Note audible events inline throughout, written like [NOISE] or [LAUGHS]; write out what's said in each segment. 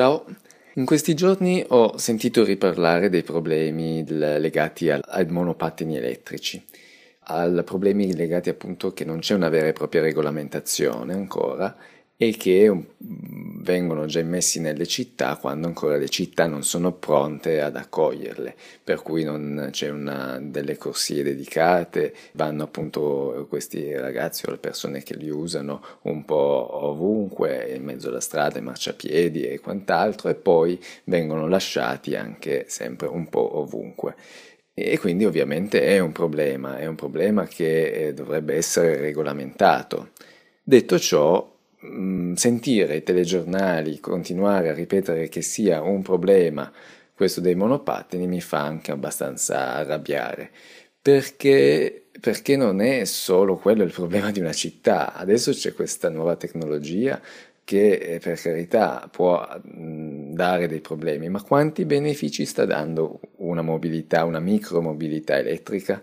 Ciao, in questi giorni ho sentito riparlare dei problemi legati ai monopattini elettrici, ai problemi legati appunto che non c'è una vera e propria regolamentazione ancora e che vengono già immessi nelle città quando ancora le città non sono pronte ad accoglierle, per cui non c'è una, delle corsie dedicate, vanno appunto questi ragazzi o le persone che li usano un po' ovunque, in mezzo alla strada, in marciapiedi e quant'altro, e poi vengono lasciati anche sempre un po' ovunque. E quindi ovviamente è un problema, è un problema che eh, dovrebbe essere regolamentato. Detto ciò, Mm, sentire i telegiornali continuare a ripetere che sia un problema questo dei monopattini mi fa anche abbastanza arrabbiare. Perché, perché non è solo quello il problema di una città. Adesso c'è questa nuova tecnologia che eh, per carità può mm, dare dei problemi, ma quanti benefici sta dando una mobilità, una micromobilità elettrica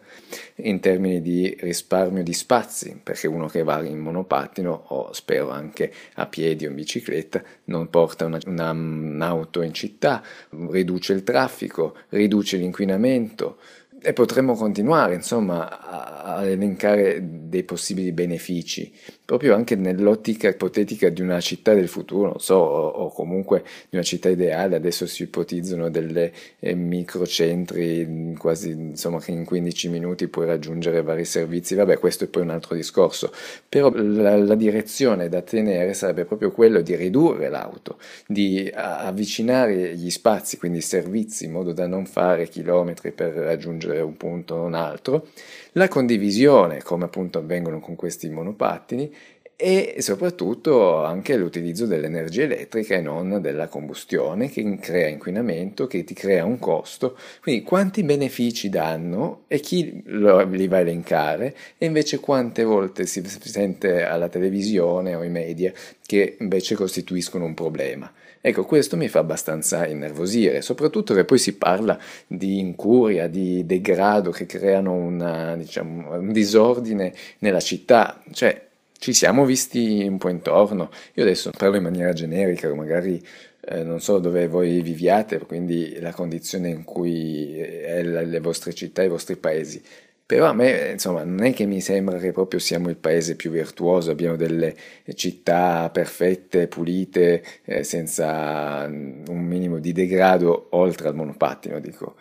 in termini di risparmio di spazi, perché uno che va in monopattino o spero anche a piedi o in bicicletta non porta una, una, un'auto in città, riduce il traffico, riduce l'inquinamento, e potremmo continuare, insomma, a, elencare dei possibili benefici, proprio anche nell'ottica ipotetica di una città del futuro, non so, o, o comunque di una città ideale. Adesso si ipotizzano delle eh, microcentri quasi, insomma, che in 15 minuti puoi raggiungere vari servizi. Vabbè, questo è poi un altro discorso. Però la, la direzione da tenere sarebbe proprio quello di ridurre l'auto, di avvicinare gli spazi, quindi i servizi, in modo da non fare chilometri per raggiungere un punto o un altro, la condivisione, come appunto avvengono con questi monopattini, e soprattutto anche l'utilizzo dell'energia elettrica e non della combustione che crea inquinamento, che ti crea un costo. Quindi quanti benefici danno e chi li va a elencare e invece quante volte si sente alla televisione o ai media che invece costituiscono un problema. Ecco, questo mi fa abbastanza innervosire, soprattutto che poi si parla di incuria, di degrado che creano una, diciamo, un disordine nella città, cioè ci siamo visti un po' intorno. Io adesso parlo in maniera generica, magari eh, non so dove voi viviate, quindi la condizione in cui è le vostre città, i vostri paesi. Però a me, insomma, non è che mi sembra che proprio siamo il paese più virtuoso, abbiamo delle città perfette, pulite, eh, senza un minimo di degrado oltre al monopattino, dico.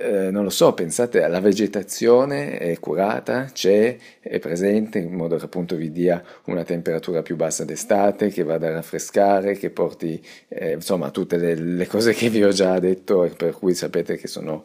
Eh, non lo so, pensate alla vegetazione è curata, c'è, è presente in modo che appunto vi dia una temperatura più bassa d'estate, che vada a raffrescare, che porti eh, insomma tutte le, le, cose che vi ho già detto e per cui sapete che sono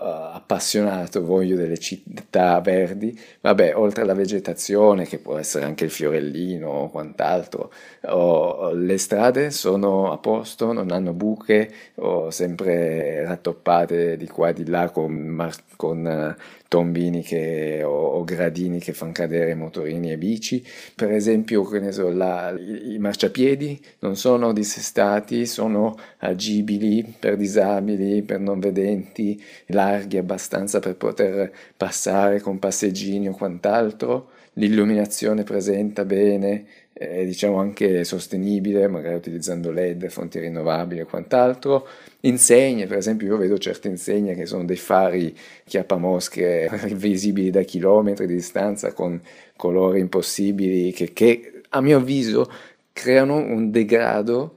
appassionato, voglio delle città verdi, vabbè, oltre alla vegetazione, che può essere anche il fiorellino o quant'altro, oh, le strade sono a posto, non hanno buche o sempre rattoppate di qua e di là con, mar- con uh, tombini che, o, o, gradini che fanno cadere motorini e bici. Per esempio, so, la, i, marciapiedi non sono dissestati, sono agibili per disabili, per non vedenti, larghi abbastanza per poter passare con passeggini o quant'altro. L'illuminazione presenta bene, è diciamo anche sostenibile, magari utilizzando LED, fonti rinnovabili e quant'altro. Insegne, per esempio, io vedo certe insegne che sono dei fari chiappamosche [LAUGHS] visibili da chilometri di distanza con colori impossibili che, che a mio avviso creano un degrado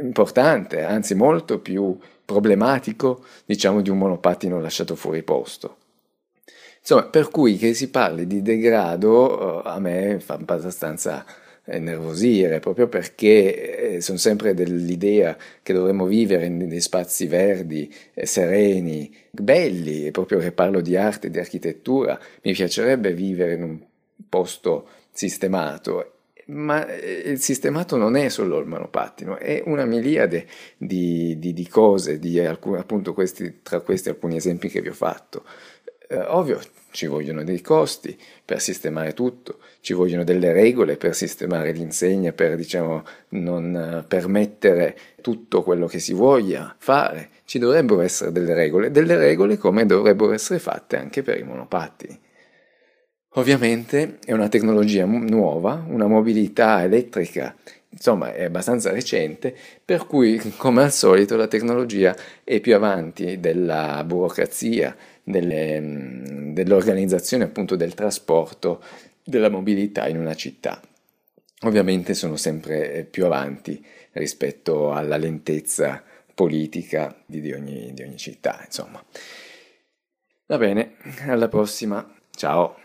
importante, anzi molto più problematico, diciamo, di un monopattino lasciato fuori posto. Insomma, per cui che si parli di degrado a me fa abbastanza nervosire, proprio perché eh, sono sempre dell'idea che dovremmo vivere in dei spazi verdi, eh, sereni, belli, e proprio che parlo di arte di architettura, mi piacerebbe vivere in un posto sistemato ma eh, il sistemato non è solo il monopattino, è una miliade di, di, di cose, di alcun, appunto questi, tra questi alcuni esempi che vi ho fatto. Eh, ovvio, ci vogliono dei costi per sistemare tutto, ci vogliono delle regole per sistemare l'insegna, per diciamo, non eh, permettere tutto quello che si voglia fare. Ci dovrebbero essere delle regole, delle regole come dovrebbero essere fatte anche per i monopattini. Ovviamente è una tecnologia nuova, una mobilità elettrica insomma è abbastanza recente, per cui come al solito la tecnologia è più avanti della burocrazia, delle, dell'organizzazione appunto del trasporto, della mobilità in una città. Ovviamente sono sempre più avanti rispetto alla lentezza politica di ogni, di ogni città, insomma. Va bene, alla prossima, ciao!